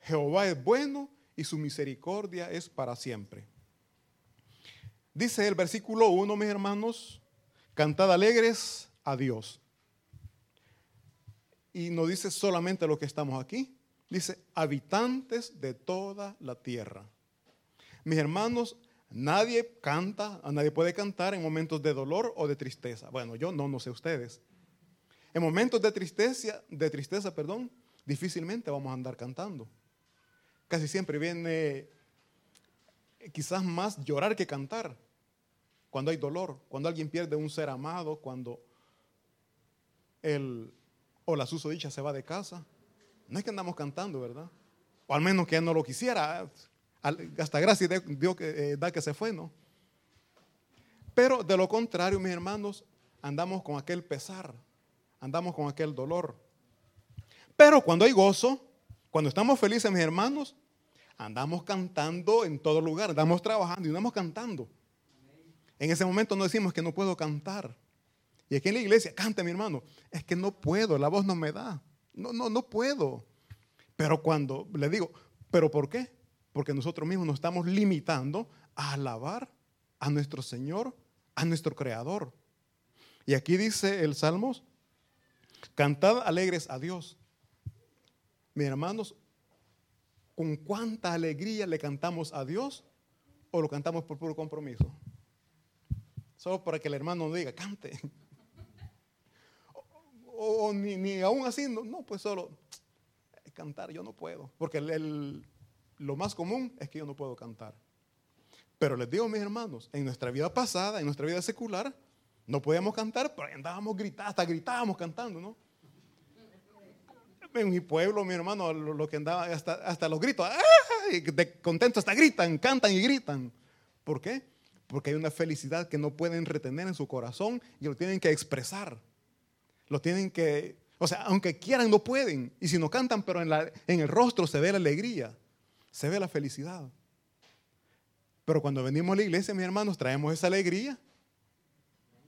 Jehová es bueno y su misericordia es para siempre. Dice el versículo 1, mis hermanos, cantad alegres a Dios. Y no dice solamente lo que estamos aquí, dice habitantes de toda la tierra. Mis hermanos, nadie canta, nadie puede cantar en momentos de dolor o de tristeza. Bueno, yo no, no sé ustedes. En momentos de tristeza, de tristeza, perdón, difícilmente vamos a andar cantando. Casi siempre viene quizás más llorar que cantar. Cuando hay dolor, cuando alguien pierde un ser amado, cuando el o la susodicha se va de casa. No es que andamos cantando, ¿verdad? O al menos que no lo quisiera. Hasta gracias Dios que, eh, da que se fue, ¿no? Pero de lo contrario, mis hermanos, andamos con aquel pesar, andamos con aquel dolor. Pero cuando hay gozo, cuando estamos felices, mis hermanos, andamos cantando en todo lugar, andamos trabajando y andamos cantando. En ese momento no decimos que no puedo cantar. Y aquí en la iglesia, canta mi hermano, es que no puedo, la voz no me da. No, no, no puedo. Pero cuando le digo, ¿pero por qué? Porque nosotros mismos nos estamos limitando a alabar a nuestro Señor, a nuestro Creador. Y aquí dice el Salmos, cantad alegres a Dios. Mis hermanos, ¿con cuánta alegría le cantamos a Dios o lo cantamos por puro compromiso? Solo para que el hermano diga, cante. O, ni, ni, aún así, no, pues solo cantar yo no puedo. Porque lo más común es que yo no puedo cantar. Pero les digo, mis hermanos, en nuestra vida pasada, en nuestra vida secular, no podíamos cantar, pero andábamos gritando, hasta gritábamos cantando, ¿no? En mi pueblo, mi hermano, lo, que andaba, hasta, hasta los gritos, de contento, hasta gritan, cantan y gritan. ¿Por qué? Porque hay una felicidad que no pueden retener en su corazón y lo tienen que expresar. Lo tienen que, o sea, aunque quieran, no pueden. Y si no cantan, pero en, en el rostro se ve la alegría, se ve la felicidad. Pero cuando venimos a la iglesia, mis hermanos, traemos esa alegría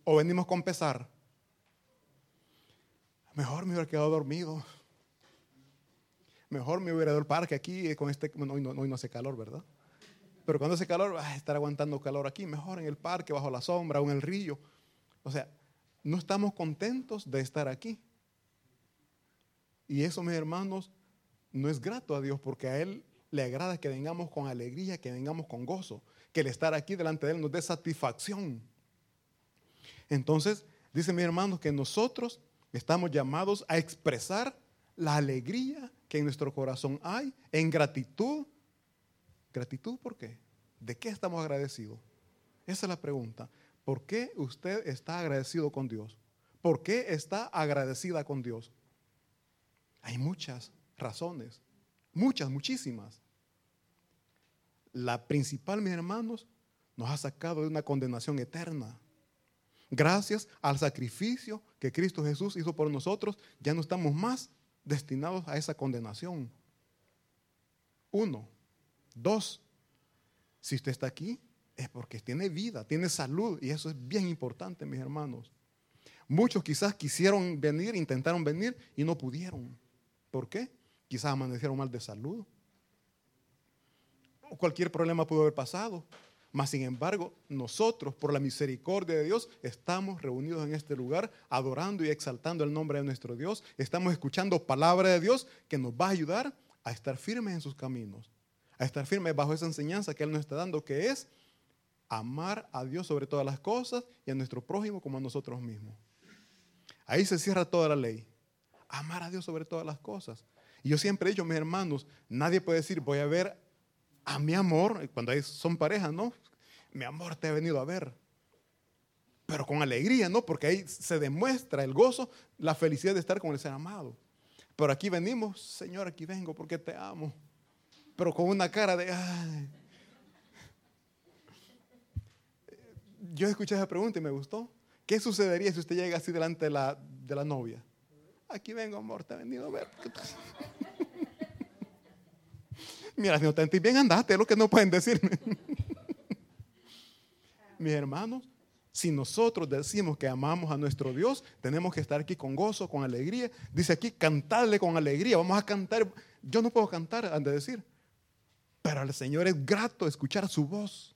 o venimos con pesar. Mejor me hubiera quedado dormido. Mejor me hubiera dado el parque aquí con este. Hoy no, no hace calor, ¿verdad? Pero cuando hace calor, estar aguantando calor aquí, mejor en el parque, bajo la sombra o en el río. O sea, no estamos contentos de estar aquí. Y eso, mis hermanos, no es grato a Dios porque a Él le agrada que vengamos con alegría, que vengamos con gozo, que el estar aquí delante de Él nos dé satisfacción. Entonces, dice mi hermano que nosotros estamos llamados a expresar la alegría que en nuestro corazón hay en gratitud. ¿Gratitud por qué? ¿De qué estamos agradecidos? Esa es la pregunta. ¿Por qué usted está agradecido con Dios? ¿Por qué está agradecida con Dios? Hay muchas razones, muchas, muchísimas. La principal, mis hermanos, nos ha sacado de una condenación eterna. Gracias al sacrificio que Cristo Jesús hizo por nosotros, ya no estamos más destinados a esa condenación. Uno. Dos. Si usted está aquí, es porque tiene vida, tiene salud y eso es bien importante, mis hermanos. Muchos quizás quisieron venir, intentaron venir y no pudieron. ¿Por qué? Quizás amanecieron mal de salud. O cualquier problema pudo haber pasado. Mas, sin embargo, nosotros, por la misericordia de Dios, estamos reunidos en este lugar, adorando y exaltando el nombre de nuestro Dios. Estamos escuchando palabra de Dios que nos va a ayudar a estar firmes en sus caminos, a estar firmes bajo esa enseñanza que Él nos está dando, que es amar a Dios sobre todas las cosas y a nuestro prójimo como a nosotros mismos. Ahí se cierra toda la ley. Amar a Dios sobre todas las cosas. Y yo siempre he dicho, mis hermanos, nadie puede decir, voy a ver a mi amor, cuando son parejas, ¿no? Mi amor te ha venido a ver. Pero con alegría, ¿no? Porque ahí se demuestra el gozo, la felicidad de estar con el ser amado. Pero aquí venimos, Señor, aquí vengo porque te amo. Pero con una cara de, yo escuché esa pregunta y me gustó. ¿Qué sucedería si usted llega así delante de la, de la novia? Aquí vengo, amor, te he venido a ver. Mira, si no te sentís bien, andate, es lo que no pueden decirme. Mis hermanos, Si nosotros decimos que amamos a nuestro Dios, tenemos que estar aquí con gozo, con alegría. Dice aquí, cantarle con alegría. Vamos a cantar. Yo no puedo cantar, han de decir. Pero al Señor es grato escuchar su voz.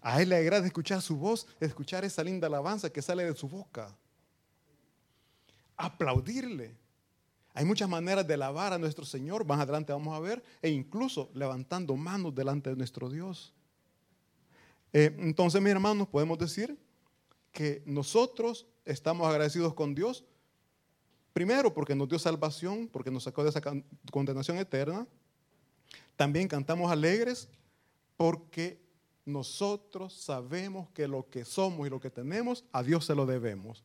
A Él le agrada escuchar su voz, escuchar esa linda alabanza que sale de su boca. Aplaudirle. Hay muchas maneras de alabar a nuestro Señor, más adelante vamos a ver, e incluso levantando manos delante de nuestro Dios. Eh, entonces, mis hermanos, podemos decir que nosotros estamos agradecidos con Dios, primero porque nos dio salvación, porque nos sacó de esa condenación eterna. También cantamos alegres porque nosotros sabemos que lo que somos y lo que tenemos, a Dios se lo debemos.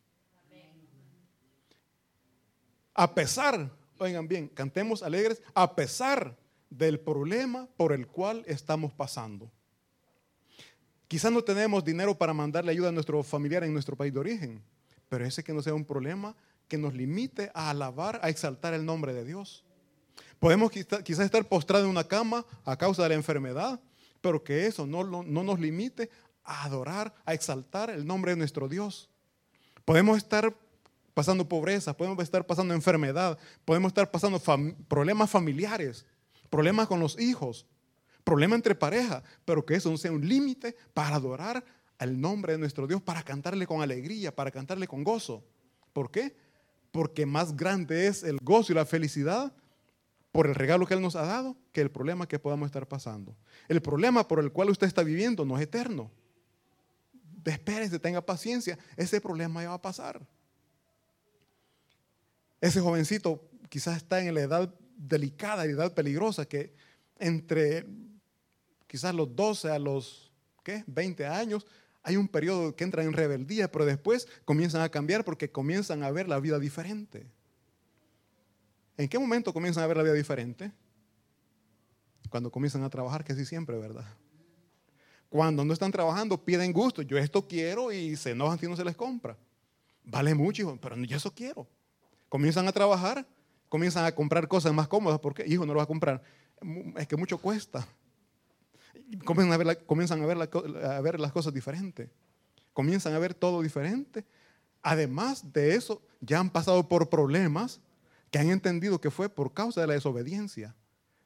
A pesar, oigan bien, cantemos alegres, a pesar del problema por el cual estamos pasando. Quizás no tenemos dinero para mandarle ayuda a nuestro familiar en nuestro país de origen, pero ese que no sea un problema que nos limite a alabar, a exaltar el nombre de Dios. Podemos quizás estar postrados en una cama a causa de la enfermedad, pero que eso no, no nos limite a adorar, a exaltar el nombre de nuestro Dios. Podemos estar pasando pobreza, podemos estar pasando enfermedad, podemos estar pasando problemas familiares, problemas con los hijos, problemas entre pareja, pero que eso no sea un límite para adorar al nombre de nuestro Dios, para cantarle con alegría, para cantarle con gozo. ¿Por qué? Porque más grande es el gozo y la felicidad por el regalo que Él nos ha dado que el problema que podamos estar pasando. El problema por el cual usted está viviendo no es eterno. Espérese, tenga paciencia, ese problema ya va a pasar. Ese jovencito quizás está en la edad delicada, la edad peligrosa, que entre quizás los 12 a los ¿qué? 20 años hay un periodo que entra en rebeldía, pero después comienzan a cambiar porque comienzan a ver la vida diferente. ¿En qué momento comienzan a ver la vida diferente? Cuando comienzan a trabajar, que así siempre, ¿verdad? Cuando no están trabajando, piden gusto. Yo esto quiero y se enojan si no se les compra. Vale mucho, hijo, pero yo eso quiero. Comienzan a trabajar, comienzan a comprar cosas más cómodas. porque Hijo, no lo vas a comprar. Es que mucho cuesta. Comienzan a ver, comienzan a ver, a ver las cosas diferentes. Comienzan a ver todo diferente. Además de eso, ya han pasado por problemas que han entendido que fue por causa de la desobediencia.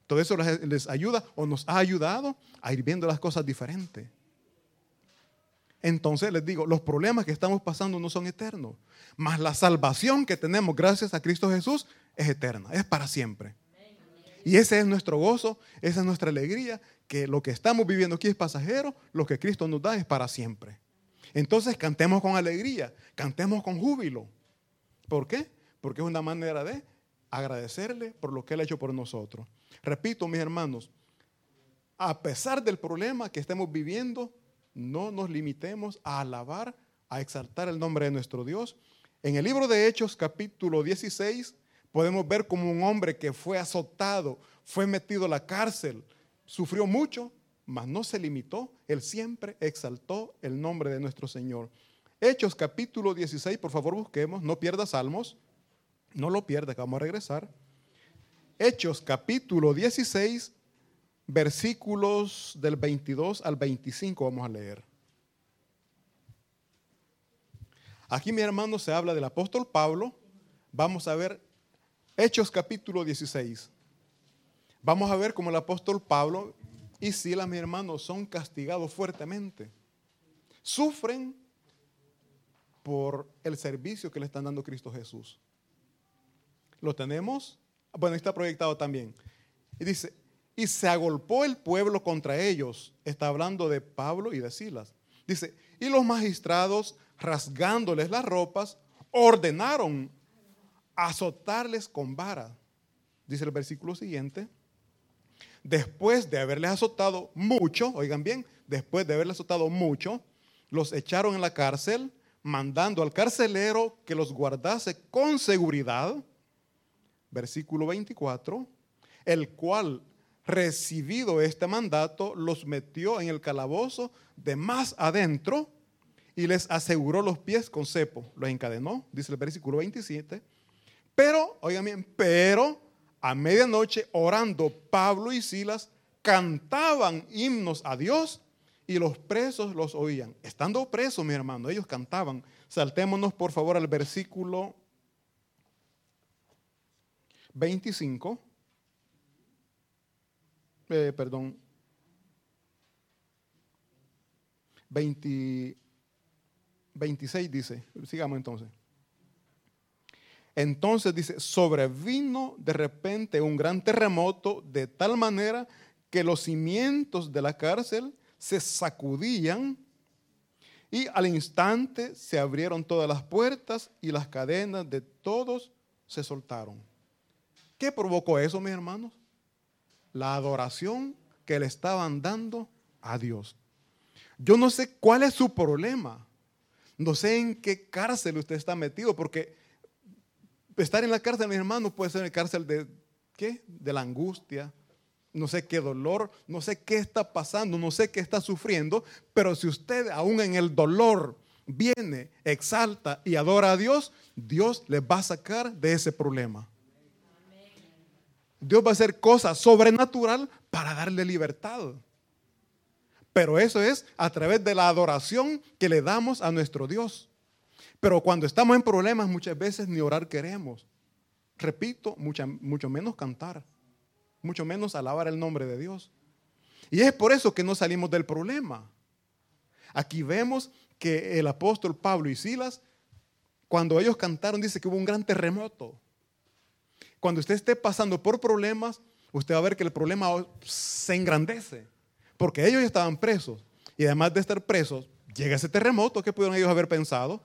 Todo eso les ayuda o nos ha ayudado a ir viendo las cosas diferentes. Entonces les digo, los problemas que estamos pasando no son eternos, mas la salvación que tenemos gracias a Cristo Jesús es eterna, es para siempre. Y ese es nuestro gozo, esa es nuestra alegría, que lo que estamos viviendo aquí es pasajero, lo que Cristo nos da es para siempre. Entonces cantemos con alegría, cantemos con júbilo. ¿Por qué? Porque es una manera de agradecerle por lo que Él ha hecho por nosotros. Repito, mis hermanos, a pesar del problema que estemos viviendo, no nos limitemos a alabar, a exaltar el nombre de nuestro Dios. En el libro de Hechos, capítulo 16, podemos ver como un hombre que fue azotado, fue metido a la cárcel, sufrió mucho, mas no se limitó, él siempre exaltó el nombre de nuestro Señor. Hechos capítulo 16, por favor busquemos, no pierda salmos. No lo pierda, que vamos a regresar. Hechos capítulo 16, versículos del 22 al 25 vamos a leer. Aquí, mi hermano, se habla del apóstol Pablo. Vamos a ver Hechos capítulo 16. Vamos a ver cómo el apóstol Pablo y Sila, mi hermano, son castigados fuertemente. Sufren por el servicio que le están dando Cristo Jesús. ¿Lo tenemos? Bueno, está proyectado también. Y dice, y se agolpó el pueblo contra ellos. Está hablando de Pablo y de Silas. Dice, y los magistrados, rasgándoles las ropas, ordenaron azotarles con vara. Dice el versículo siguiente. Después de haberles azotado mucho, oigan bien, después de haberles azotado mucho, los echaron en la cárcel, mandando al carcelero que los guardase con seguridad versículo 24, el cual, recibido este mandato, los metió en el calabozo de más adentro y les aseguró los pies con cepo. Los encadenó, dice el versículo 27. Pero, oigan bien, pero a medianoche orando Pablo y Silas cantaban himnos a Dios y los presos los oían. Estando presos, mi hermano, ellos cantaban. Saltémonos por favor al versículo 25. Eh, perdón. 20, 26 dice, sigamos entonces. Entonces dice, sobrevino de repente un gran terremoto de tal manera que los cimientos de la cárcel se sacudían y al instante se abrieron todas las puertas y las cadenas de todos se soltaron. ¿Qué provocó eso, mis hermanos? La adoración que le estaban dando a Dios. Yo no sé cuál es su problema. No sé en qué cárcel usted está metido, porque estar en la cárcel, mis hermanos, puede ser en la cárcel de qué? De la angustia, no sé qué dolor, no sé qué está pasando, no sé qué está sufriendo, pero si usted aún en el dolor viene, exalta y adora a Dios, Dios le va a sacar de ese problema. Dios va a hacer cosas sobrenatural para darle libertad. Pero eso es a través de la adoración que le damos a nuestro Dios. Pero cuando estamos en problemas muchas veces ni orar queremos. Repito, mucho menos cantar mucho menos alabar el nombre de Dios. Y es por eso que no salimos del problema. Aquí vemos que el apóstol Pablo y Silas, cuando ellos cantaron, dice que hubo un gran terremoto. Cuando usted esté pasando por problemas, usted va a ver que el problema se engrandece, porque ellos estaban presos. Y además de estar presos, llega ese terremoto que pudieron ellos haber pensado,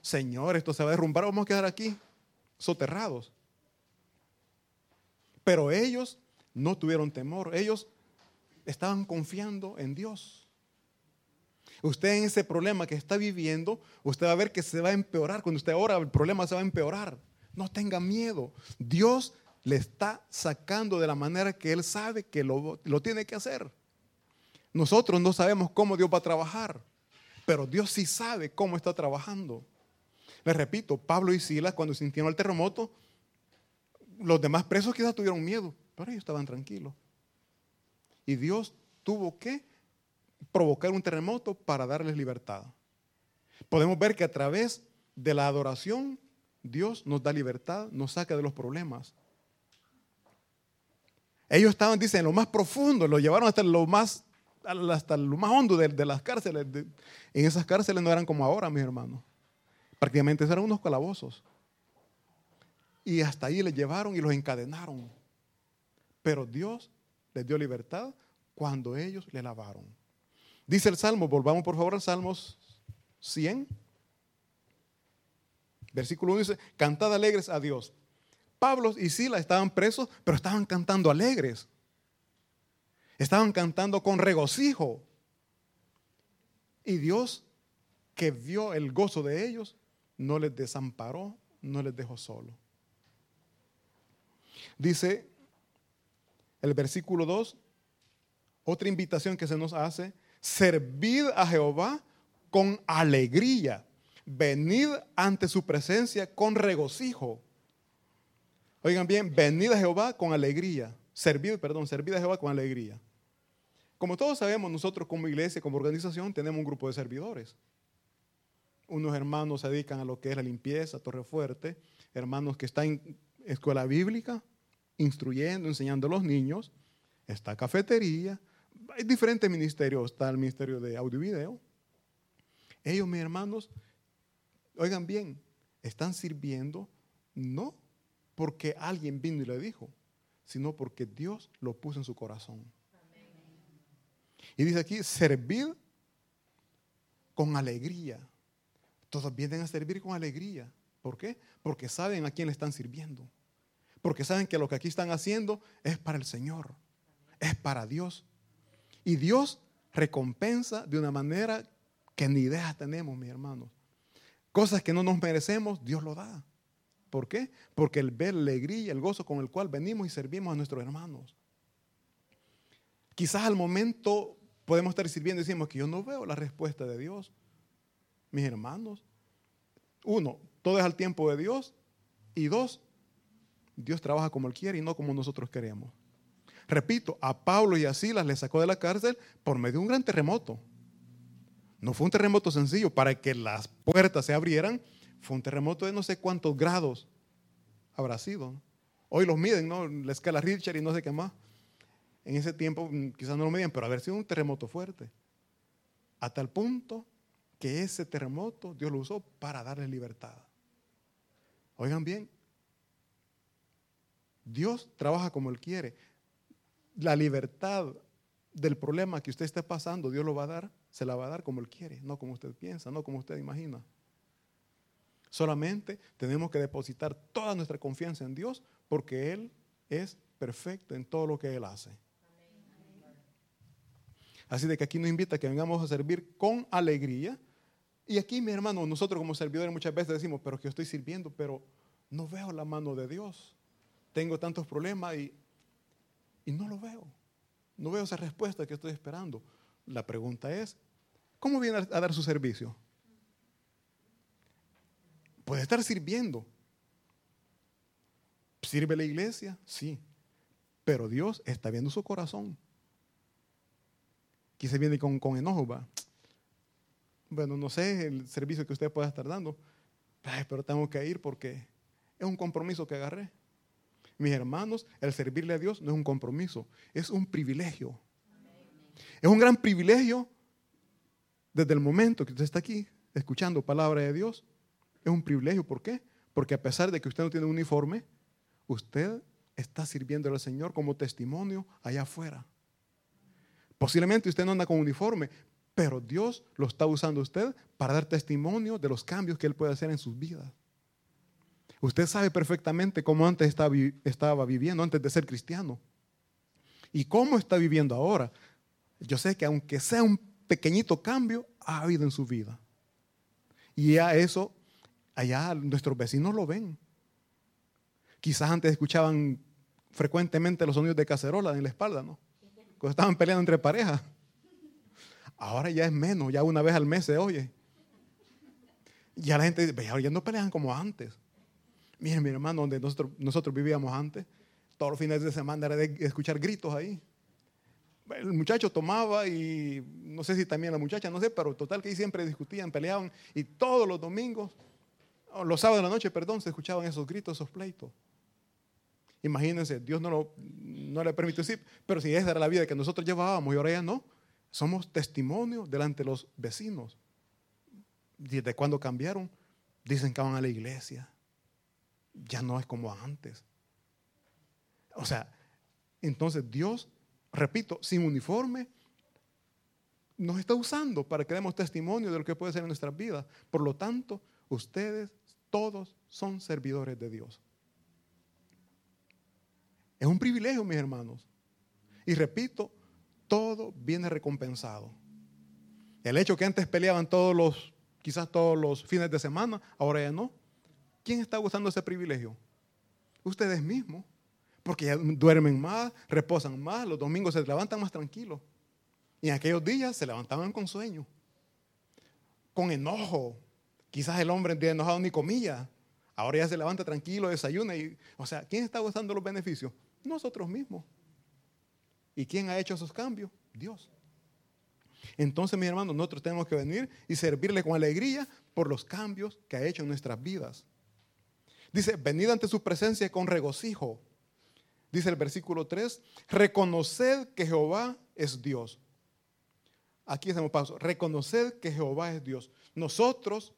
Señor, esto se va a derrumbar, vamos a quedar aquí soterrados. Pero ellos no tuvieron temor. Ellos estaban confiando en Dios. Usted en ese problema que está viviendo, usted va a ver que se va a empeorar. Cuando usted ora, el problema se va a empeorar. No tenga miedo. Dios le está sacando de la manera que Él sabe que lo, lo tiene que hacer. Nosotros no sabemos cómo Dios va a trabajar, pero Dios sí sabe cómo está trabajando. Les repito, Pablo y Silas cuando sintieron el terremoto, los demás presos quizás tuvieron miedo, pero ellos estaban tranquilos. Y Dios tuvo que provocar un terremoto para darles libertad. Podemos ver que a través de la adoración, Dios nos da libertad, nos saca de los problemas. Ellos estaban, dicen, en lo más profundo, lo llevaron hasta lo más, hasta lo más hondo de, las cárceles. en esas cárceles no eran como ahora, mis hermanos. Prácticamente eran unos calabozos. Y hasta ahí les llevaron y los encadenaron. Pero Dios les dio libertad cuando ellos le lavaron. Dice el Salmo, volvamos por favor al Salmos 100. Versículo 1 dice, cantad alegres a Dios. Pablo y Sila estaban presos, pero estaban cantando alegres. Estaban cantando con regocijo. Y Dios, que vio el gozo de ellos, no les desamparó, no les dejó solo. Dice el versículo 2, otra invitación que se nos hace, servid a Jehová con alegría, venid ante su presencia con regocijo. Oigan bien, venid a Jehová con alegría, servid, perdón, servid a Jehová con alegría. Como todos sabemos, nosotros como iglesia, como organización, tenemos un grupo de servidores. Unos hermanos se dedican a lo que es la limpieza, torre fuerte, hermanos que están en escuela bíblica, instruyendo, enseñando a los niños. Está cafetería. Hay diferentes ministerios. Está el ministerio de audio y video. Ellos, mis hermanos, oigan bien, están sirviendo no porque alguien vino y le dijo, sino porque Dios lo puso en su corazón. Y dice aquí, servir con alegría. Todos vienen a servir con alegría. ¿Por qué? Porque saben a quién le están sirviendo porque saben que lo que aquí están haciendo es para el Señor, es para Dios. Y Dios recompensa de una manera que ni idea tenemos, mis hermanos. Cosas que no nos merecemos, Dios lo da. ¿Por qué? Porque el ver la alegría, el gozo con el cual venimos y servimos a nuestros hermanos. Quizás al momento podemos estar sirviendo y decimos que yo no veo la respuesta de Dios. Mis hermanos, uno, todo es al tiempo de Dios. Y dos, Dios trabaja como Él quiere y no como nosotros queremos. Repito, a Pablo y a Silas le sacó de la cárcel por medio de un gran terremoto. No fue un terremoto sencillo. Para que las puertas se abrieran, fue un terremoto de no sé cuántos grados habrá sido. Hoy los miden, ¿no? La escala Richter y no sé qué más. En ese tiempo mm, quizás no lo medían, pero haber sido un terremoto fuerte. A tal punto que ese terremoto Dios lo usó para darle libertad. Oigan bien, Dios trabaja como Él quiere. La libertad del problema que usted esté pasando, Dios lo va a dar, se la va a dar como Él quiere, no como usted piensa, no como usted imagina. Solamente tenemos que depositar toda nuestra confianza en Dios porque Él es perfecto en todo lo que Él hace. Así de que aquí nos invita a que vengamos a servir con alegría. Y aquí, mi hermano, nosotros como servidores muchas veces decimos, pero que estoy sirviendo, pero no veo la mano de Dios. Tengo tantos problemas y, y no lo veo. No veo esa respuesta que estoy esperando. La pregunta es, ¿cómo viene a dar su servicio? Puede estar sirviendo. ¿Sirve la iglesia? Sí. Pero Dios está viendo su corazón. Quizás viene con, con enojo, va. Bueno, no sé el servicio que usted pueda estar dando, pero tengo que ir porque es un compromiso que agarré. Mis hermanos, el servirle a Dios no es un compromiso, es un privilegio. Es un gran privilegio desde el momento que usted está aquí escuchando palabra de Dios. Es un privilegio, ¿por qué? Porque a pesar de que usted no tiene un uniforme, usted está sirviendo al Señor como testimonio allá afuera. Posiblemente usted no anda con uniforme, pero Dios lo está usando usted para dar testimonio de los cambios que Él puede hacer en sus vidas. Usted sabe perfectamente cómo antes estaba viviendo, antes de ser cristiano. Y cómo está viviendo ahora. Yo sé que aunque sea un pequeñito cambio, ha habido en su vida. Y a eso, allá nuestros vecinos lo ven. Quizás antes escuchaban frecuentemente los sonidos de cacerola en la espalda, ¿no? Cuando estaban peleando entre parejas. Ahora ya es menos, ya una vez al mes se oye. Ya la gente dice, ya no pelean como antes. Miren, mi hermano, donde nosotros, nosotros vivíamos antes, todos los fines de semana era de escuchar gritos ahí. El muchacho tomaba y no sé si también la muchacha, no sé, pero total que ahí siempre discutían, peleaban y todos los domingos, los sábados de la noche, perdón, se escuchaban esos gritos, esos pleitos. Imagínense, Dios no, lo, no le permitió decir, pero si esa era la vida que nosotros llevábamos y ahora ya no, somos testimonio delante de los vecinos. Desde cuando cambiaron, dicen que van a la iglesia. Ya no es como antes. O sea, entonces Dios, repito, sin uniforme, nos está usando para que demos testimonio de lo que puede ser en nuestras vidas. Por lo tanto, ustedes todos son servidores de Dios. Es un privilegio, mis hermanos. Y repito, todo viene recompensado. El hecho que antes peleaban todos los, quizás todos los fines de semana, ahora ya no. ¿Quién está gozando ese privilegio? Ustedes mismos. Porque ya duermen más, reposan más, los domingos se levantan más tranquilos. Y en aquellos días se levantaban con sueño, con enojo. Quizás el hombre de enojado ni comía. Ahora ya se levanta tranquilo, desayuna. Y, o sea, ¿quién está gozando los beneficios? Nosotros mismos. ¿Y quién ha hecho esos cambios? Dios. Entonces, mis hermanos, nosotros tenemos que venir y servirle con alegría por los cambios que ha hecho en nuestras vidas. Dice, venid ante su presencia con regocijo. Dice el versículo 3, reconoced que Jehová es Dios. Aquí hacemos paso, reconoced que Jehová es Dios. Nosotros,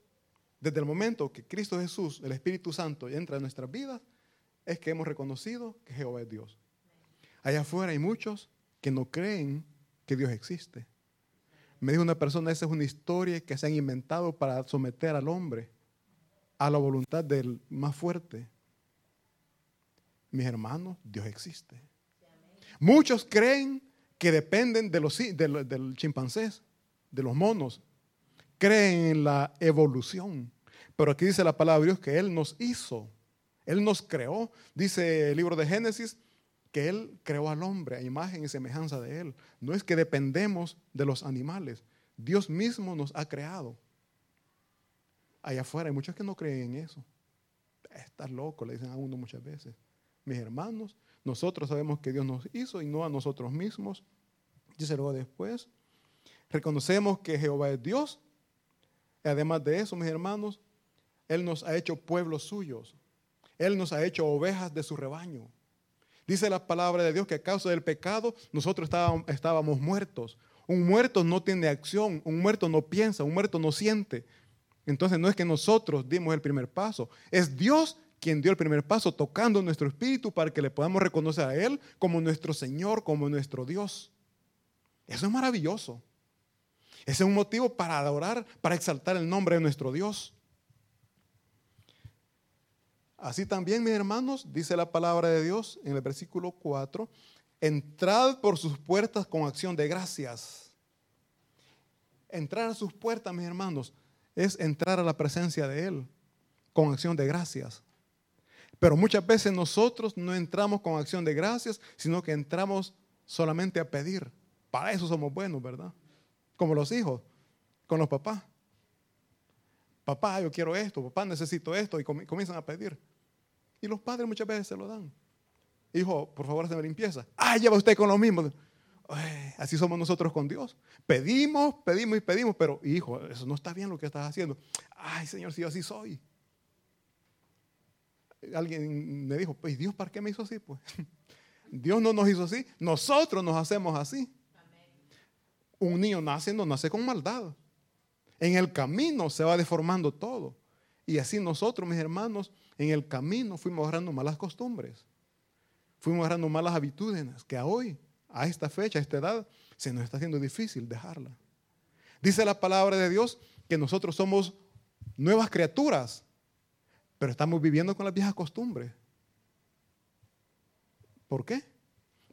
desde el momento que Cristo Jesús, el Espíritu Santo, entra en nuestras vidas, es que hemos reconocido que Jehová es Dios. Allá afuera hay muchos que no creen que Dios existe. Me dijo una persona, esa es una historia que se han inventado para someter al hombre a la voluntad del más fuerte. Mis hermanos, Dios existe. Muchos creen que dependen de los, del chimpancés, de los monos. Creen en la evolución. Pero aquí dice la palabra de Dios que Él nos hizo. Él nos creó. Dice el libro de Génesis que Él creó al hombre a imagen y semejanza de Él. No es que dependemos de los animales. Dios mismo nos ha creado. Allá afuera hay muchos que no creen en eso. Estás loco, le dicen a uno muchas veces. Mis hermanos, nosotros sabemos que Dios nos hizo y no a nosotros mismos. Dice luego después, Reconocemos que Jehová es Dios. Y además de eso, mis hermanos, Él nos ha hecho pueblos suyos. Él nos ha hecho ovejas de su rebaño. Dice la palabra de Dios que a causa del pecado nosotros estábamos, muertos. Un muerto no tiene acción, un muerto no piensa, un muerto no siente. Entonces no es que nosotros dimos el primer paso, es Dios quien dio el primer paso tocando nuestro espíritu para que le podamos reconocer a Él como nuestro Señor, como nuestro Dios. Eso es maravilloso. Ese es un motivo para adorar, para exaltar el nombre de nuestro Dios. Así también, mis hermanos, dice la palabra de Dios en el versículo 4, entrad por sus puertas con acción de gracias. Entrar a sus puertas, mis hermanos, es entrar a la presencia de Él con acción de gracias. Pero muchas veces nosotros no entramos con acción de gracias, sino que entramos solamente a pedir. Para eso somos buenos, ¿verdad? Como los hijos, con los papás. Papá, yo quiero esto, papá, necesito esto, y comienzan a pedir. Y los padres muchas veces se lo dan. Hijo, por favor, hazme limpieza. Ah, lleva usted con lo mismo. así somos nosotros con Dios. Pedimos, pedimos y pedimos, pero hijo, eso no está bien lo que estás haciendo. Ay, Señor, si yo así soy. Alguien me dijo, pues Dios, ¿para qué me hizo así? Pues Dios no nos hizo así, nosotros nos hacemos así. Un niño nace, no nace con maldad. En el camino se va deformando todo. Y así nosotros, mis hermanos, en el camino fuimos agarrando malas costumbres, fuimos agarrando malas habitudes que a hoy, a esta fecha, a esta edad, se nos está haciendo difícil dejarla. Dice la palabra de Dios que nosotros somos nuevas criaturas, pero estamos viviendo con las viejas costumbres. ¿Por qué?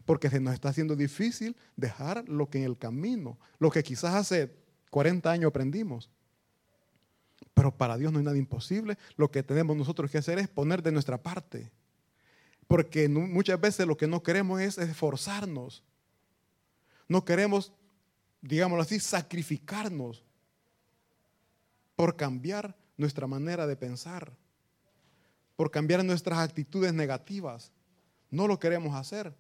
Porque se nos está haciendo difícil dejar lo que en el camino, lo que quizás hace 40 años aprendimos. Pero para Dios no hay nada imposible. Lo que tenemos nosotros que hacer es poner de nuestra parte. Porque muchas veces lo que no queremos es esforzarnos. No queremos, digámoslo así, sacrificarnos por cambiar nuestra manera de pensar, por cambiar nuestras actitudes negativas. No lo queremos hacer.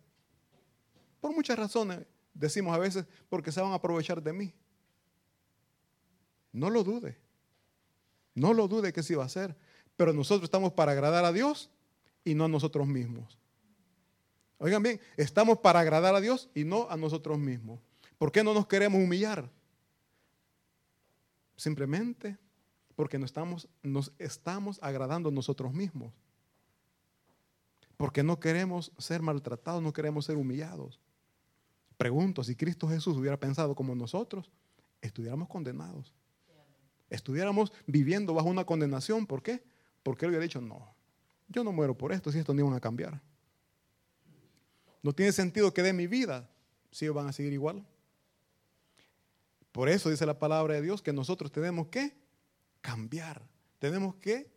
Por muchas razones, decimos a veces, porque se van a aprovechar de mí. No lo dude. No lo dude que sí va a ser. Pero nosotros estamos para agradar a Dios y no a nosotros mismos. Oigan bien, estamos para agradar a Dios y no a nosotros mismos. ¿Por qué no nos queremos humillar? Simplemente porque no estamos, nos estamos agradando nosotros mismos. Porque no queremos ser maltratados, no queremos ser humillados. Pregunto, si Cristo Jesús hubiera pensado como nosotros, estuviéramos condenados estuviéramos viviendo bajo una condenación. ¿Por qué? Porque él hubiera dicho, no, yo no muero por esto si esto no iban a cambiar. No tiene sentido que dé mi vida si van a seguir igual. Por eso dice la palabra de Dios que nosotros tenemos que cambiar, tenemos que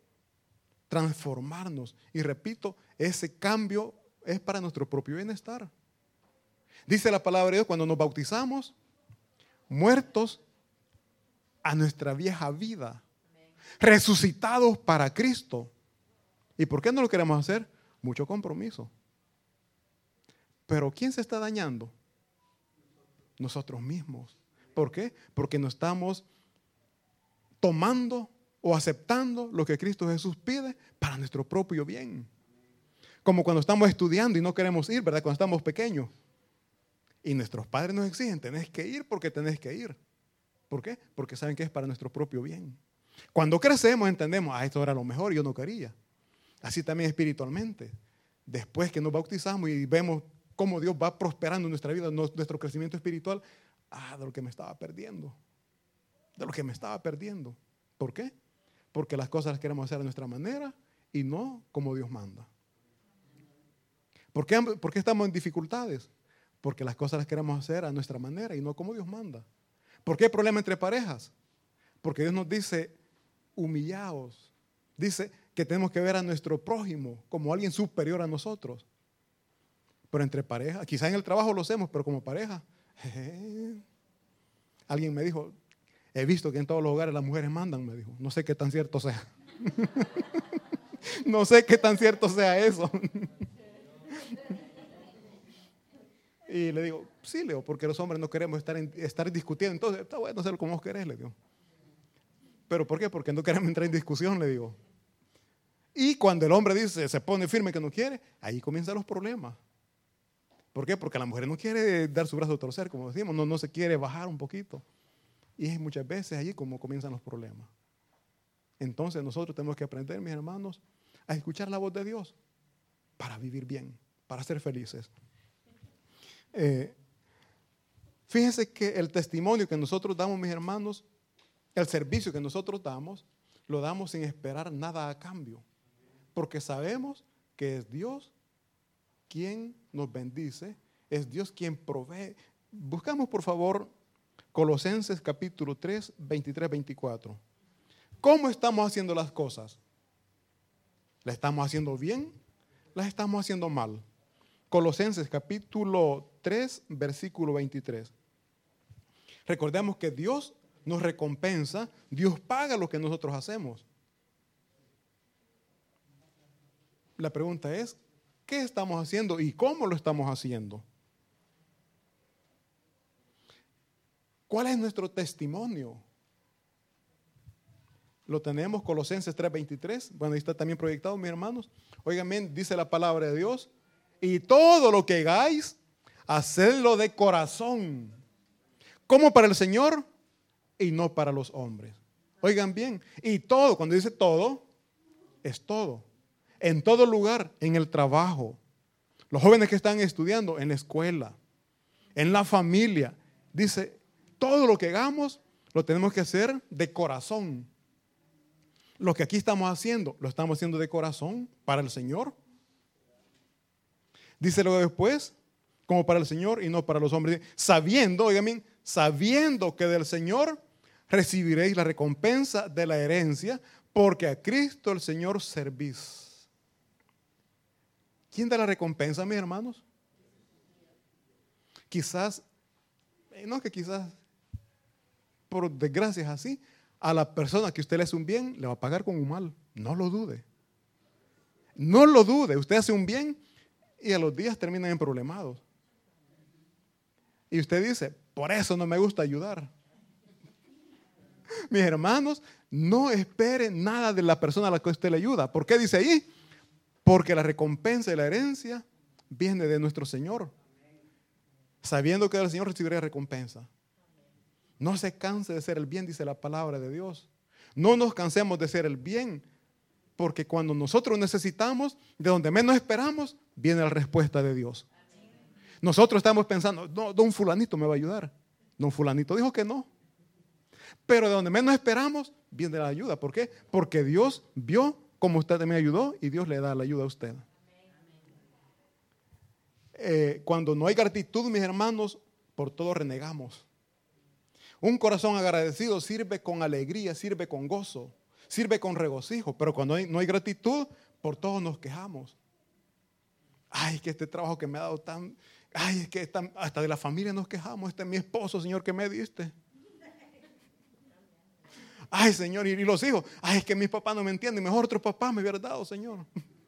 transformarnos. Y repito, ese cambio es para nuestro propio bienestar. Dice la palabra de Dios, cuando nos bautizamos, muertos a nuestra vieja vida, resucitados para Cristo. ¿Y por qué no lo queremos hacer? Mucho compromiso. Pero ¿quién se está dañando? Nosotros mismos. ¿Por qué? Porque no estamos tomando o aceptando lo que Cristo Jesús pide para nuestro propio bien. Como cuando estamos estudiando y no queremos ir, ¿verdad? Cuando estamos pequeños. Y nuestros padres nos exigen, tenés que ir porque tenés que ir. ¿Por qué? Porque saben que es para nuestro propio bien. Cuando crecemos entendemos, ah, esto era lo mejor, yo no quería. Así también espiritualmente. Después que nos bautizamos y vemos cómo Dios va prosperando en nuestra vida, nuestro crecimiento espiritual, ah, de lo que me estaba perdiendo. De lo que me estaba perdiendo. ¿Por qué? Porque las cosas las queremos hacer a nuestra manera y no como Dios manda. ¿Por qué, ¿Por qué estamos en dificultades? Porque las cosas las queremos hacer a nuestra manera y no como Dios manda. ¿Por qué hay problema entre parejas? Porque Dios nos dice, humillaos. Dice que tenemos que ver a nuestro prójimo como alguien superior a nosotros. Pero entre parejas, quizá en el trabajo lo hacemos, pero como pareja. Alguien me dijo, he visto que en todos los hogares las mujeres mandan, me dijo. No sé qué tan cierto sea. no sé qué tan cierto sea eso. Y le digo, sí, Leo, porque los hombres no queremos estar, discutiendo. Entonces, está bueno hacerlo como vos querés, le digo. ¿Pero por qué? Porque no queremos entrar en discusión, le digo. Y cuando el hombre dice, se pone firme que no quiere, ahí comienzan los problemas. ¿Por qué? Porque la mujer no quiere dar su brazo a torcer, como decimos, no, no se quiere bajar un poquito. Y es muchas veces allí como comienzan los problemas. Entonces nosotros tenemos que aprender, mis hermanos, a escuchar la voz de Dios para vivir bien, para ser felices. Eh, fíjense que el testimonio que nosotros damos, mis hermanos, el servicio que nosotros damos, lo damos sin esperar nada a cambio. Porque sabemos que es Dios quien nos bendice, es Dios quien provee. Buscamos, por favor, Colosenses capítulo 3, 23, 24. ¿Cómo estamos haciendo las cosas? ¿La estamos haciendo bien? ¿La estamos haciendo mal? Colosenses capítulo 3, versículo 23. Recordemos que Dios nos recompensa, Dios paga lo que nosotros hacemos. La pregunta es, ¿qué estamos haciendo y cómo lo estamos haciendo? ¿Cuál es nuestro testimonio? Lo tenemos, Colosenses 3:23. Bueno, ahí está también proyectado, mis hermanos. Bien, dice la palabra de Dios. Y todo lo que hagáis, hacedlo de corazón. Como para el Señor y no para los hombres. Oigan bien. Y todo, cuando dice todo, es todo. En todo lugar, en el trabajo. Los jóvenes que están estudiando, en la escuela, en la familia. Dice, todo lo que hagamos lo tenemos que hacer de corazón. Lo que aquí estamos haciendo, lo estamos haciendo de corazón para el Señor. Dice luego después, como para el Señor y no para los hombres. Sabiendo, oigan sabiendo que del Señor recibiréis la recompensa de la herencia, porque a Cristo el Señor servís. ¿Quién da la recompensa, mis hermanos? Quizás, eh, no que quizás por desgracia es así, a la persona que usted le hace un bien, le va a pagar con un mal. No lo dude. No lo dude. Usted hace un bien y a los días terminan en problemados. Y usted dice, por eso no me gusta ayudar. Mis hermanos, no espere nada de la persona a la que usted le ayuda. ¿Por qué dice ahí? Porque la recompensa y la herencia viene de nuestro Señor. Sabiendo que el Señor recibirá recompensa. No se canse de ser el bien, dice la palabra de Dios. No nos cansemos de ser el bien, porque cuando nosotros necesitamos, de donde menos esperamos, viene la respuesta de Dios. Nosotros estamos pensando, no, don fulanito me va a ayudar. Don fulanito dijo que no. Pero de donde menos esperamos, viene la ayuda. ¿Por qué? Porque Dios vio cómo usted me ayudó y Dios le da la ayuda a usted. Eh, cuando no hay gratitud, mis hermanos, por todo renegamos. Un corazón agradecido sirve con alegría, sirve con gozo, sirve con regocijo, pero cuando no hay gratitud, por todo nos quejamos. Ay, que este trabajo que me ha dado tan... Ay, es que hasta de la familia nos quejamos. Este es mi esposo, Señor, que me diste. Ay, Señor, y los hijos. Ay, es que mis papás no me entienden. Mejor otro papá me hubiera dado, Señor.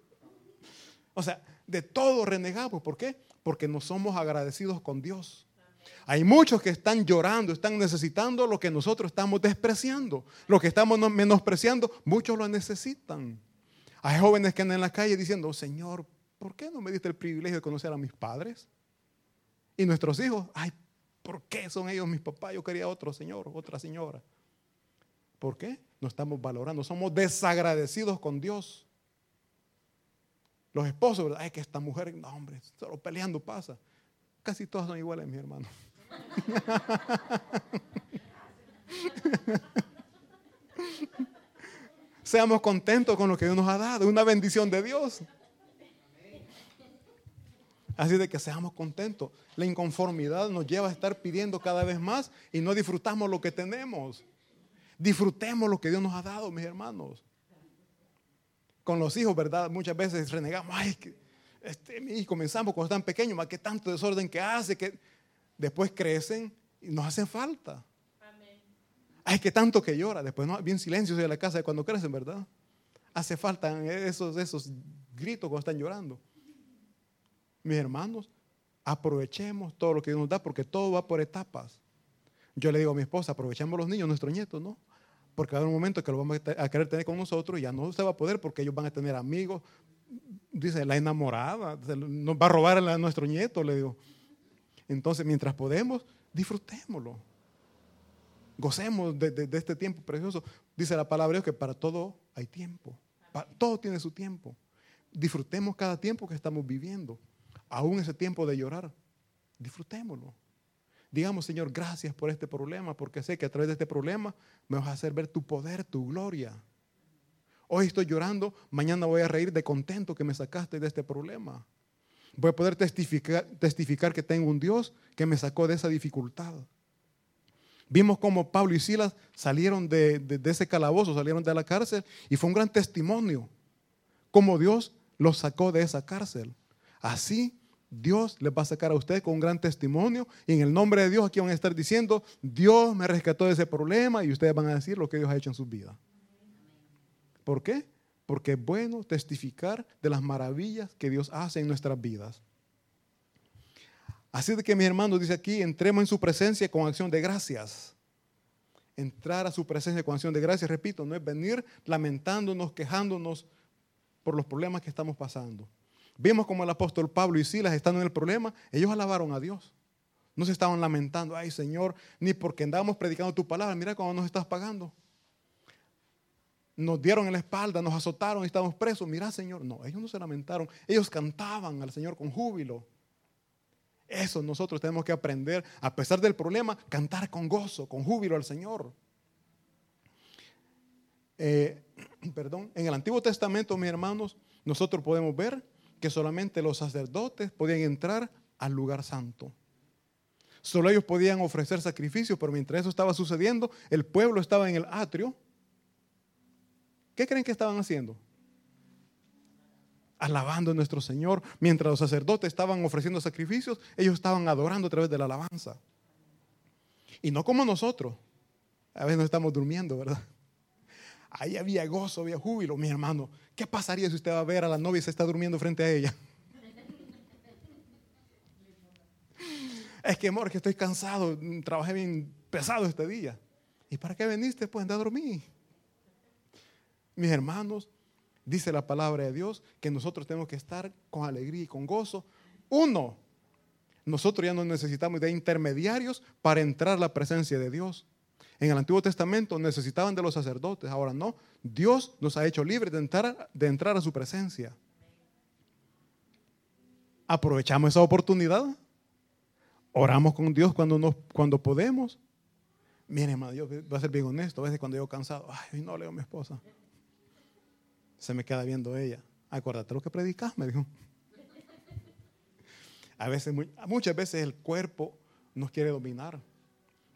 O sea, de todo renegamos. ¿Por qué? Porque no somos agradecidos con Dios. Hay muchos que están llorando, están necesitando lo que nosotros estamos despreciando. Lo que estamos menospreciando, muchos lo necesitan. Hay jóvenes que andan en la calle diciendo, Señor, ¿por qué no me diste el privilegio de conocer a mis padres? Y nuestros hijos, ay, ¿por qué son ellos mis papás? Yo quería otro señor, otra señora. ¿Por qué? No estamos valorando, somos desagradecidos con Dios. Los esposos, ¿verdad? Ay, que esta mujer, no, hombre, solo peleando pasa. Casi todos son iguales, mi hermano. Seamos contentos con lo que Dios nos ha dado, una bendición de Dios. Así de que seamos contentos. La inconformidad nos lleva a estar pidiendo cada vez más y no disfrutamos lo que tenemos. Disfrutemos lo que Dios nos ha dado, mis hermanos. Con los hijos, ¿verdad? Muchas veces renegamos, ay, que este, y comenzamos cuando están pequeños, más que tanto desorden que hace, después crecen y nos hacen falta. Ay, que tanto que llora, después no, bien silencio de la casa de cuando crecen, ¿verdad? Hace falta esos, esos gritos cuando están llorando. Mis hermanos, Aprovechemos todo lo que Dios nos da porque todo va por etapas. Yo le digo a mi esposa, aprovechemos los niños, nuestros nietos, ¿no? Porque va a haber un momento que lo vamos a querer tener con nosotros y ya no se va a poder porque ellos van a tener amigos. Dice, la enamorada, nos va a robar a nuestro nieto, le digo. Entonces, mientras podemos, disfrutémoslo. Gocemos de, este tiempo precioso. Dice la palabra de Dios que para todo hay tiempo. todo tiene su tiempo. Disfrutemos cada tiempo que estamos viviendo. Aún ese tiempo de llorar, disfrutémoslo. Digamos, Señor, gracias por este problema, porque sé que a través de este problema me vas a hacer ver tu poder, tu gloria. Hoy estoy llorando, mañana voy a reír de contento que me sacaste de este problema. Voy a poder testificar, que tengo un Dios que me sacó de esa dificultad. Vimos cómo Pablo y Silas salieron de, de, ese calabozo, salieron de la cárcel y fue un gran testimonio. Cómo Dios los sacó de esa cárcel. Así Dios les va a sacar a ustedes con un gran testimonio y en el nombre de Dios aquí van a estar diciendo, Dios me rescató de ese problema y ustedes van a decir lo que Dios ha hecho en sus vidas. ¿Por qué? Porque es bueno testificar de las maravillas que Dios hace en nuestras vidas. Así de que mi hermano dice aquí, entremos en su presencia con acción de gracias. Entrar a su presencia con acción de gracias, repito, no es venir lamentándonos, quejándonos por los problemas que estamos pasando. Vimos como el apóstol Pablo y Silas estando en el problema, ellos alabaron a Dios. No se estaban lamentando, ay Señor, ni porque andábamos predicando tu palabra, mira cómo nos estás pagando. Nos dieron en la espalda, nos azotaron y estábamos presos. Mira, Señor, no, ellos no se lamentaron, ellos cantaban al Señor con júbilo. Eso nosotros tenemos que aprender, a pesar del problema, cantar con gozo, con júbilo al Señor. Eh, perdón, en el Antiguo Testamento, mis hermanos, nosotros podemos ver que solamente los sacerdotes podían entrar al lugar santo. Solo ellos podían ofrecer sacrificios, pero mientras eso estaba sucediendo, el pueblo estaba en el atrio. ¿Qué creen que estaban haciendo? Alabando a nuestro Señor. Mientras los sacerdotes estaban ofreciendo sacrificios, ellos estaban adorando a través de la alabanza. Y no como nosotros. A veces no estamos durmiendo, ¿verdad? Ahí había gozo, había júbilo, mi hermano. ¿Qué pasaría si usted va a ver a la novia y se está durmiendo frente a ella? Es que, amor, que estoy cansado, trabajé bien pesado este día. ¿Y para qué viniste? Pues anda a dormir. Mis hermanos, dice la palabra de Dios que nosotros tenemos que estar con alegría y con gozo. Uno, nosotros ya no necesitamos de intermediarios para entrar a la presencia de Dios. En el Antiguo Testamento necesitaban de los sacerdotes, ahora no. Dios nos ha hecho libres de entrar, de entrar a su presencia. Aprovechamos esa oportunidad. Oramos con Dios cuando, nos, cuando podemos. Miren, hermano, yo voy a ser bien honesto. A veces cuando yo cansado, ay, no leo a mi esposa. Se me queda viendo ella. Acuérdate lo que predicas, me dijo. A veces, muchas veces el cuerpo nos quiere dominar.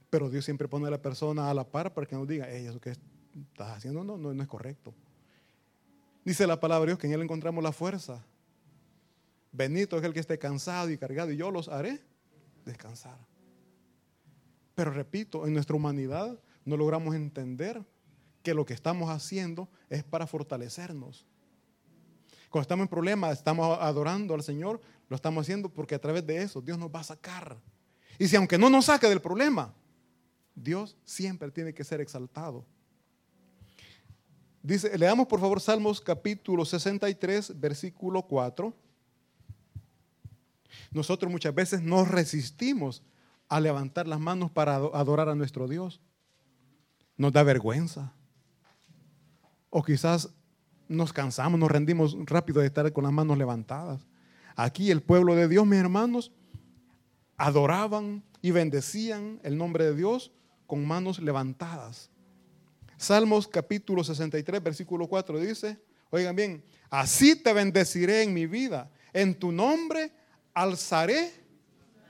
Pero Dios siempre pone a la persona a la par para que nos diga, eso que estás haciendo no, no, es correcto. Dice la palabra de Dios que en Él encontramos la fuerza. Bendito es el que esté cansado y cargado y yo los haré descansar. Pero repito, en nuestra humanidad no logramos entender que lo que estamos haciendo es para fortalecernos. Cuando estamos en problemas, estamos adorando al Señor, lo estamos haciendo porque a través de eso Dios nos va a sacar. Y si aunque no nos saque del problema, Dios siempre tiene que ser exaltado. Dice, leamos por favor Salmos capítulo 63, versículo 4. Nosotros muchas veces nos resistimos a levantar las manos para adorar a nuestro Dios. Nos da vergüenza. O quizás nos cansamos, nos rendimos rápido de estar con las manos levantadas. Aquí el pueblo de Dios, mis hermanos, adoraban y bendecían el nombre de Dios con manos levantadas. Salmos capítulo 63, versículo 4 dice, oigan bien, así te bendeciré en mi vida, en tu nombre alzaré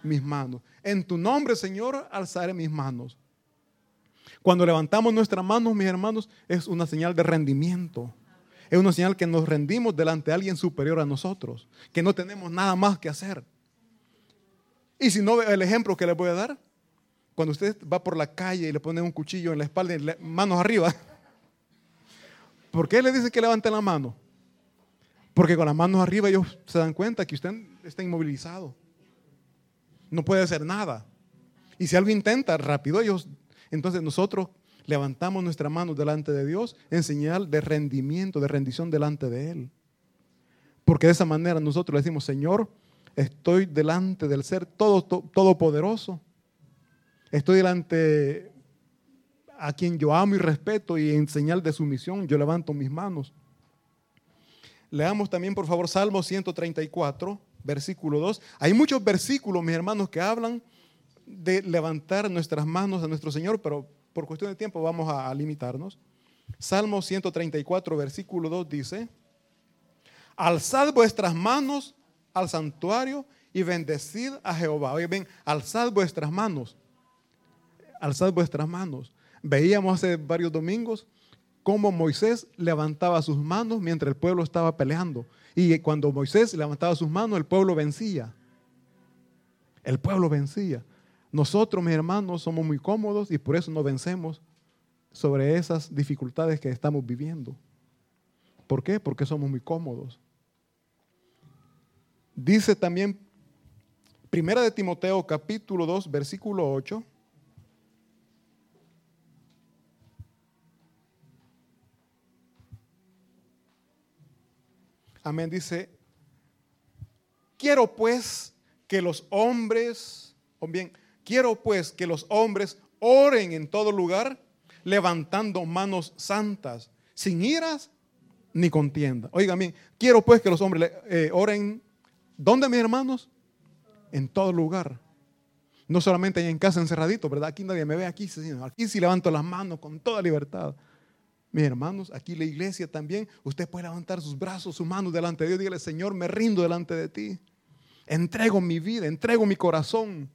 mis manos, en tu nombre Señor alzaré mis manos. Cuando levantamos nuestras manos, mis hermanos, es una señal de rendimiento. Es una señal que nos rendimos delante de alguien superior a nosotros, que no tenemos nada más que hacer. Y si no, el ejemplo que les voy a dar, cuando usted va por la calle y le pone un cuchillo en la espalda y manos arriba, ¿por qué le dice que levante la mano? Porque con las manos arriba ellos se dan cuenta que usted está inmovilizado. No puede hacer nada. Y si algo intenta, rápido ellos, entonces nosotros levantamos nuestra mano delante de Dios en señal de rendimiento, de rendición delante de Él. Porque de esa manera nosotros le decimos, Señor, estoy delante del ser todo, todopoderoso. Estoy delante a quien yo amo y respeto y en señal de sumisión yo levanto mis manos. Leamos también, por favor, Salmo 134, versículo 2. Hay muchos versículos, mis hermanos, que hablan de levantar nuestras manos a nuestro Señor, pero por cuestión de tiempo vamos a, limitarnos. Salmo 134, versículo 2 dice, alzad vuestras manos al santuario y bendecid a Jehová. Oye, ven, alzad vuestras manos. Alzad vuestras manos. Veíamos hace varios domingos cómo Moisés levantaba sus manos mientras el pueblo estaba peleando. Y cuando Moisés levantaba sus manos, el pueblo vencía. El pueblo vencía. Nosotros, mis hermanos, somos muy cómodos y por eso no vencemos sobre esas dificultades que estamos viviendo. ¿Por qué? Porque somos muy cómodos. Dice también Primera de Timoteo capítulo 2, versículo 8. Amén. Dice, quiero pues que los hombres, o bien, quiero pues que los hombres oren en todo lugar, levantando manos santas, sin iras ni contienda. Oigan bien, quiero pues que los hombres eh, oren, ¿dónde mis hermanos? En todo lugar. No solamente en casa encerradito, ¿verdad? Aquí nadie me ve, aquí, aquí sí levanto las manos con toda libertad. Mis hermanos, aquí la iglesia también, usted puede levantar sus brazos, sus manos delante de Dios. Dígale, Señor, me rindo delante de ti. Entrego mi vida, entrego mi corazón.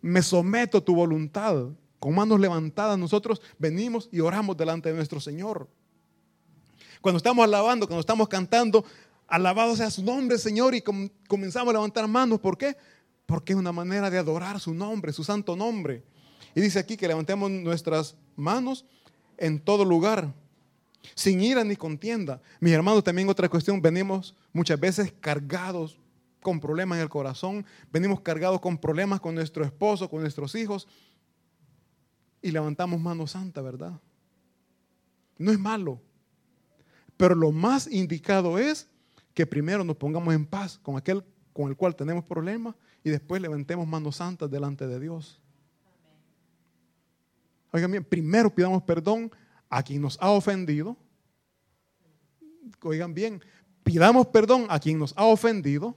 Me someto a tu voluntad. Con manos levantadas nosotros venimos y oramos delante de nuestro Señor. Cuando estamos alabando, cuando estamos cantando, alabado sea su nombre, Señor, y comenzamos a levantar manos. ¿Por qué? Porque es una manera de adorar su nombre, su santo nombre. Y dice aquí que levantemos nuestras manos en todo lugar sin ira ni contienda. Mis hermanos, también otra cuestión, venimos muchas veces cargados con problemas en el corazón, venimos cargados con problemas con nuestro esposo, con nuestros hijos, y levantamos mano santa, ¿verdad? No es malo, pero lo más indicado es que primero nos pongamos en paz con aquel con el cual tenemos problemas y después levantemos manos santas delante de Dios. Oigan bien, primero pidamos perdón a quien nos ha ofendido. Oigan bien, pidamos perdón a quien nos ha ofendido.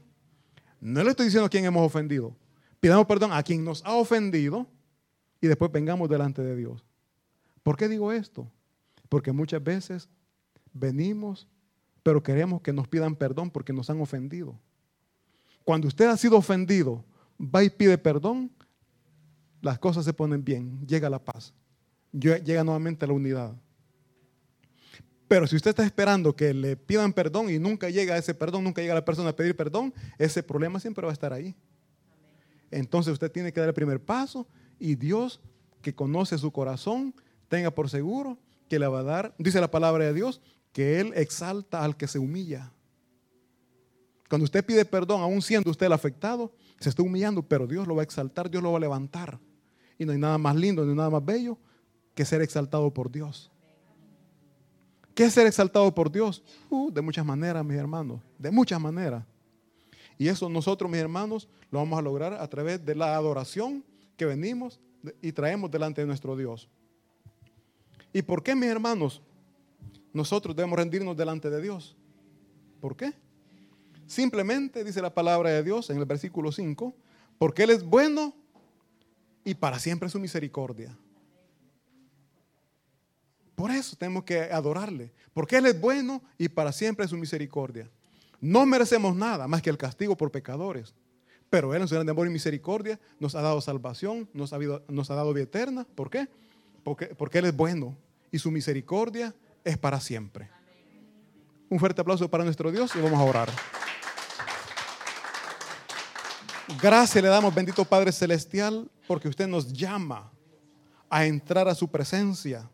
No le estoy diciendo a quién hemos ofendido. Pidamos perdón a quien nos ha ofendido y después vengamos delante de Dios. ¿Por qué digo esto? Porque muchas veces venimos, pero queremos que nos pidan perdón porque nos han ofendido. Cuando usted ha sido ofendido, va y pide perdón, las cosas se ponen bien, llega la paz llega nuevamente la unidad. Pero si usted está esperando que le pidan perdón y nunca llega ese perdón, nunca llega la persona a pedir perdón, ese problema siempre va a estar ahí. Entonces usted tiene que dar el primer paso y Dios, que conoce su corazón, tenga por seguro que le va a dar, dice la palabra de Dios, que Él exalta al que se humilla. Cuando usted pide perdón, aún siendo usted el afectado, se está humillando, pero Dios lo va a exaltar, Dios lo va a levantar. Y no hay nada más lindo, ni nada más bello que ser exaltado por Dios. ¿Qué es ser exaltado por Dios? Uh, de muchas maneras, mis hermanos, de muchas maneras. Y eso nosotros, mis hermanos, lo vamos a lograr a través de la adoración que venimos y traemos delante de nuestro Dios. ¿Y por qué, mis hermanos, nosotros debemos rendirnos delante de Dios? ¿Por qué? Simplemente dice la palabra de Dios en el versículo 5, porque Él es bueno y para siempre su misericordia. Por eso tenemos que adorarle, porque Él es bueno y para siempre es su misericordia. No merecemos nada más que el castigo por pecadores, pero Él en su gran amor y misericordia nos ha dado salvación, nos ha, nos ha dado vida eterna. ¿Por qué? Porque, porque Él es bueno y su misericordia es para siempre. Un fuerte aplauso para nuestro Dios y vamos a orar. Gracias le damos, bendito Padre Celestial, porque usted nos llama a entrar a su presencia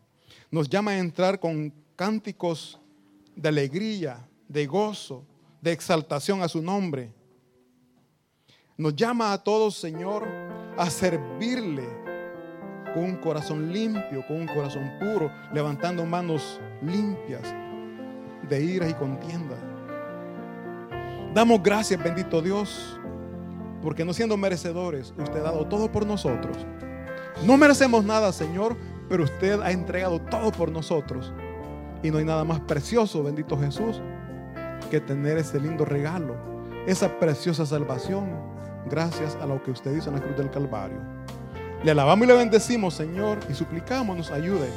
nos llama a entrar con cánticos de alegría, de gozo, de exaltación a su nombre. nos llama a todos, Señor, a servirle con un corazón limpio, con un corazón puro, levantando manos limpias de ira y contienda. Damos gracias, bendito Dios, porque no siendo merecedores, usted ha dado todo por nosotros. No merecemos nada, Señor, pero usted ha entregado todo por nosotros. Y no hay nada más precioso, bendito Jesús, que tener ese lindo regalo, esa preciosa salvación, gracias a lo que usted hizo en la cruz del Calvario. Le alabamos y le bendecimos, Señor, y suplicamos nos ayude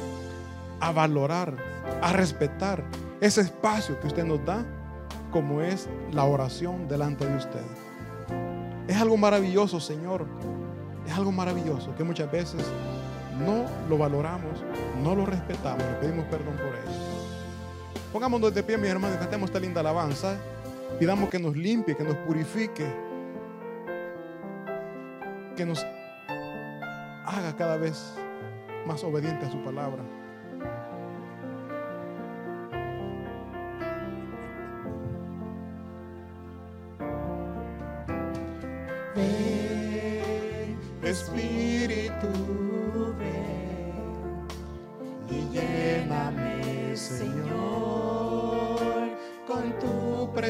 a valorar, a respetar ese espacio que usted nos da, como es la oración delante de usted. Es algo maravilloso, Señor. Es algo maravilloso que muchas veces no lo valoramos, no lo respetamos, le pedimos perdón por ello. Pongámonos de pie, mis hermanos, cantemos esta linda alabanza. Pidamos que nos limpie, que nos purifique, que nos haga cada vez más obediente a su palabra.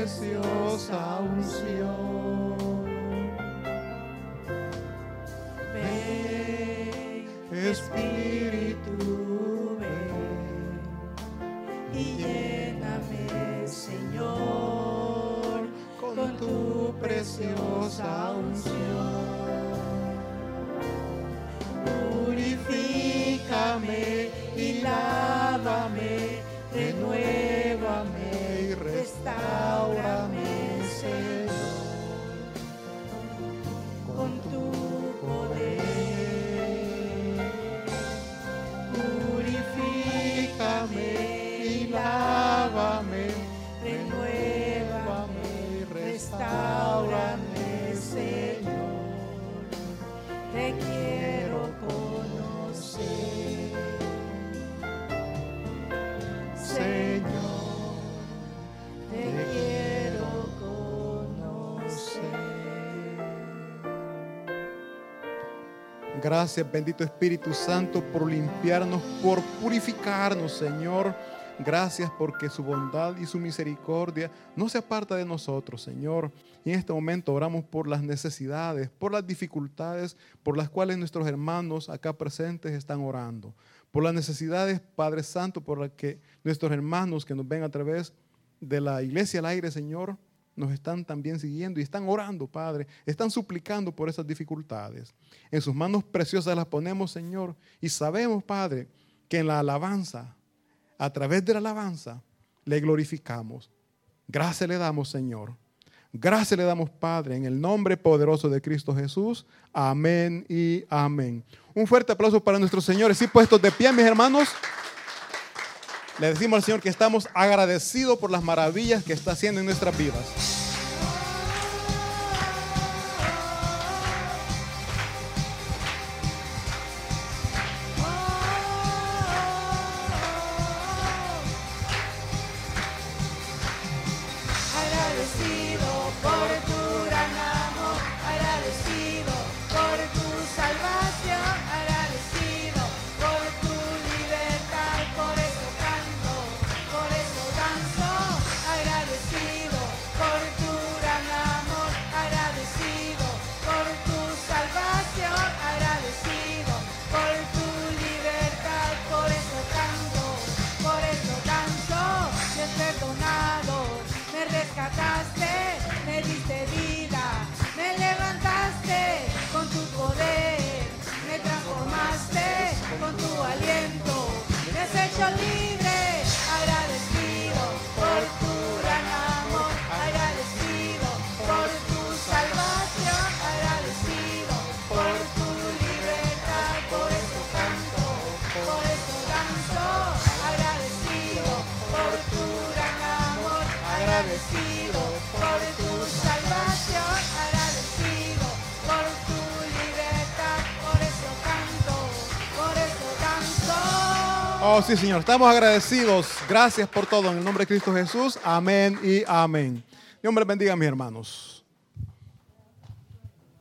Preciosa unción. Gracias, bendito Espíritu Santo, por limpiarnos, por purificarnos, Señor. Gracias porque su bondad y su misericordia no se aparta de nosotros, Señor. Y en este momento oramos por las necesidades, por las dificultades por las cuales nuestros hermanos acá presentes están orando. Por las necesidades, Padre Santo, por las que nuestros hermanos que nos ven a través de la iglesia al aire, Señor, nos están también siguiendo y están orando, Padre. Están suplicando por esas dificultades. En sus manos preciosas las ponemos, Señor. Y sabemos, Padre, que en la alabanza, a través de la alabanza, le glorificamos. Gracias le damos, Señor. Gracias le damos, Padre, en el nombre poderoso de Cristo Jesús. Amén y amén. Un fuerte aplauso para nuestros señores y puestos de pie, mis hermanos. Le decimos al Señor que estamos agradecidos por las maravillas que está haciendo en nuestras vidas. Oh, sí, Señor. Estamos agradecidos. Gracias por todo. En el nombre de Cristo Jesús. Amén y amén. Dios me bendiga, mis hermanos.